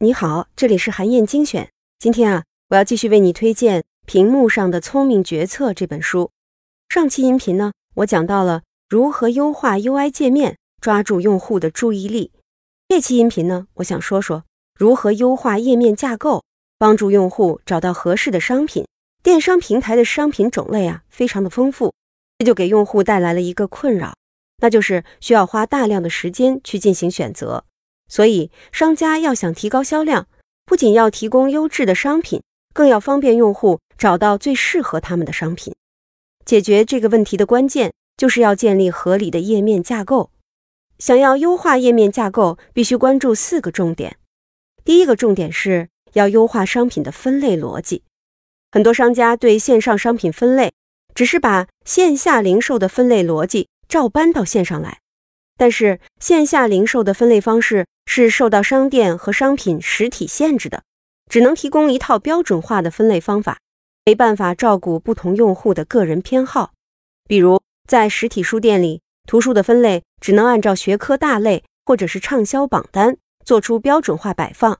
你好，这里是韩燕精选。今天啊，我要继续为你推荐《屏幕上的聪明决策》这本书。上期音频呢，我讲到了如何优化 UI 界面，抓住用户的注意力。这期音频呢，我想说说如何优化页面架构，帮助用户找到合适的商品。电商平台的商品种类啊，非常的丰富，这就给用户带来了一个困扰，那就是需要花大量的时间去进行选择。所以，商家要想提高销量，不仅要提供优质的商品，更要方便用户找到最适合他们的商品。解决这个问题的关键，就是要建立合理的页面架构。想要优化页面架构，必须关注四个重点。第一个重点是要优化商品的分类逻辑。很多商家对线上商品分类，只是把线下零售的分类逻辑照搬到线上来。但是线下零售的分类方式是受到商店和商品实体限制的，只能提供一套标准化的分类方法，没办法照顾不同用户的个人偏好。比如在实体书店里，图书的分类只能按照学科大类或者是畅销榜单做出标准化摆放，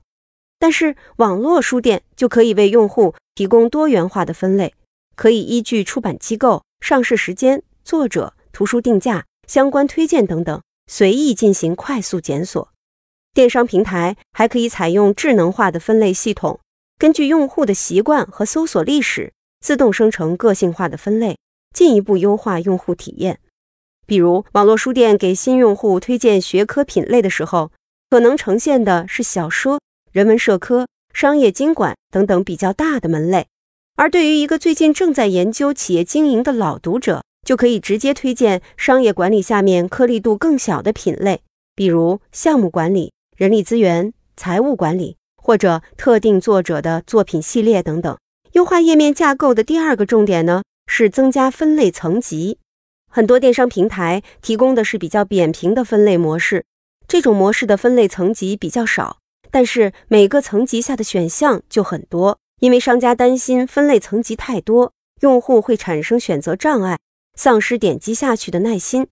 但是网络书店就可以为用户提供多元化的分类，可以依据出版机构、上市时间、作者、图书定价、相关推荐等等。随意进行快速检索，电商平台还可以采用智能化的分类系统，根据用户的习惯和搜索历史，自动生成个性化的分类，进一步优化用户体验。比如，网络书店给新用户推荐学科品类的时候，可能呈现的是小说、人文社科、商业经管等等比较大的门类，而对于一个最近正在研究企业经营的老读者。就可以直接推荐商业管理下面颗粒度更小的品类，比如项目管理、人力资源、财务管理，或者特定作者的作品系列等等。优化页面架构的第二个重点呢，是增加分类层级。很多电商平台提供的是比较扁平的分类模式，这种模式的分类层级比较少，但是每个层级下的选项就很多，因为商家担心分类层级太多，用户会产生选择障碍。丧失点击下去的耐心，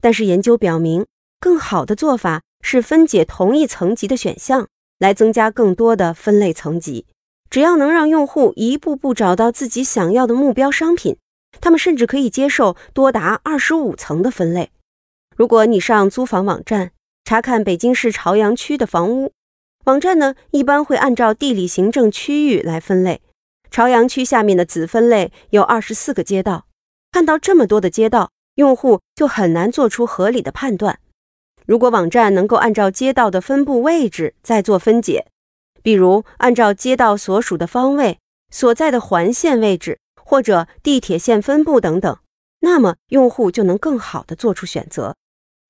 但是研究表明，更好的做法是分解同一层级的选项，来增加更多的分类层级。只要能让用户一步步找到自己想要的目标商品，他们甚至可以接受多达二十五层的分类。如果你上租房网站查看北京市朝阳区的房屋，网站呢一般会按照地理行政区域来分类。朝阳区下面的子分类有二十四个街道。看到这么多的街道，用户就很难做出合理的判断。如果网站能够按照街道的分布位置再做分解，比如按照街道所属的方位、所在的环线位置或者地铁线分布等等，那么用户就能更好的做出选择。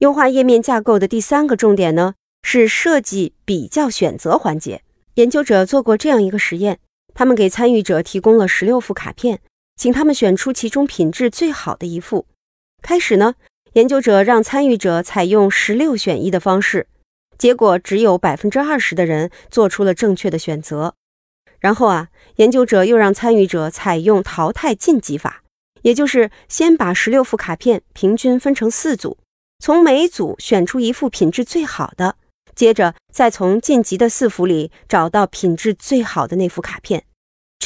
优化页面架构的第三个重点呢，是设计比较选择环节。研究者做过这样一个实验，他们给参与者提供了十六副卡片。请他们选出其中品质最好的一副。开始呢，研究者让参与者采用十六选一的方式，结果只有百分之二十的人做出了正确的选择。然后啊，研究者又让参与者采用淘汰晋级法，也就是先把十六副卡片平均分成四组，从每组选出一副品质最好的，接着再从晋级的四幅里找到品质最好的那副卡片。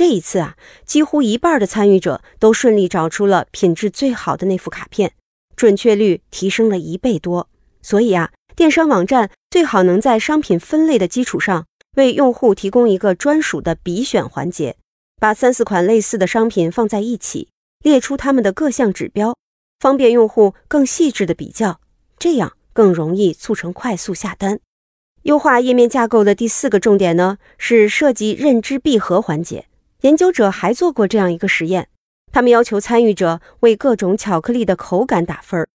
这一次啊，几乎一半的参与者都顺利找出了品质最好的那副卡片，准确率提升了一倍多。所以啊，电商网站最好能在商品分类的基础上，为用户提供一个专属的比选环节，把三四款类似的商品放在一起，列出它们的各项指标，方便用户更细致的比较，这样更容易促成快速下单。优化页面架构的第四个重点呢，是设计认知闭合环节。研究者还做过这样一个实验，他们要求参与者为各种巧克力的口感打分儿。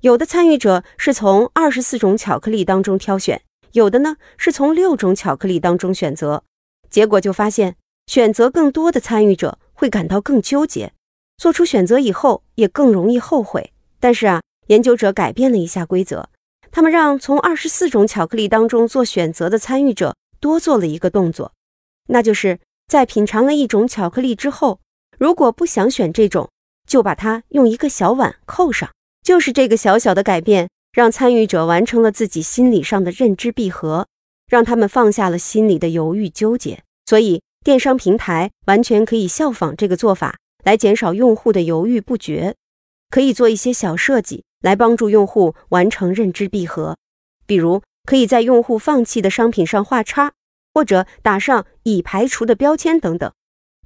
有的参与者是从二十四种巧克力当中挑选，有的呢是从六种巧克力当中选择。结果就发现，选择更多的参与者会感到更纠结，做出选择以后也更容易后悔。但是啊，研究者改变了一下规则，他们让从二十四种巧克力当中做选择的参与者多做了一个动作，那就是。在品尝了一种巧克力之后，如果不想选这种，就把它用一个小碗扣上。就是这个小小的改变，让参与者完成了自己心理上的认知闭合，让他们放下了心里的犹豫纠结。所以，电商平台完全可以效仿这个做法，来减少用户的犹豫不决。可以做一些小设计，来帮助用户完成认知闭合，比如可以在用户放弃的商品上画叉，或者打上已排除的标签等等。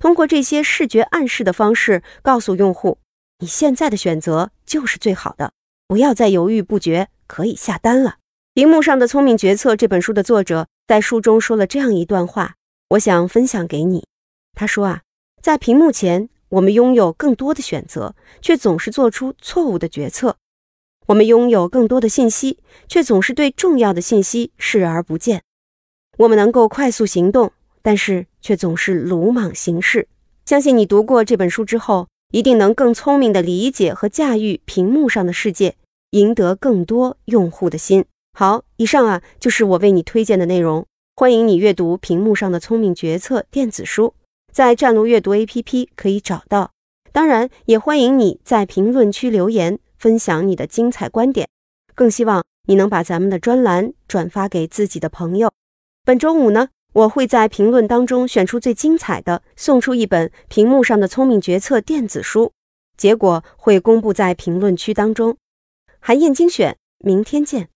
通过这些视觉暗示的方式，告诉用户，你现在的选择就是最好的，不要再犹豫不决，可以下单了。屏幕上的聪明决策这本书的作者在书中说了这样一段话，我想分享给你。他说啊，在屏幕前，我们拥有更多的选择，却总是做出错误的决策；我们拥有更多的信息，却总是对重要的信息视而不见；我们能够快速行动。但是却总是鲁莽行事。相信你读过这本书之后，一定能更聪明地理解和驾驭屏幕上的世界，赢得更多用户的心。好，以上啊就是我为你推荐的内容。欢迎你阅读屏幕上的聪明决策电子书，在战路阅读 APP 可以找到。当然，也欢迎你在评论区留言，分享你的精彩观点。更希望你能把咱们的专栏转发给自己的朋友。本周五呢？我会在评论当中选出最精彩的，送出一本屏幕上的聪明决策电子书，结果会公布在评论区当中。韩燕精选，明天见。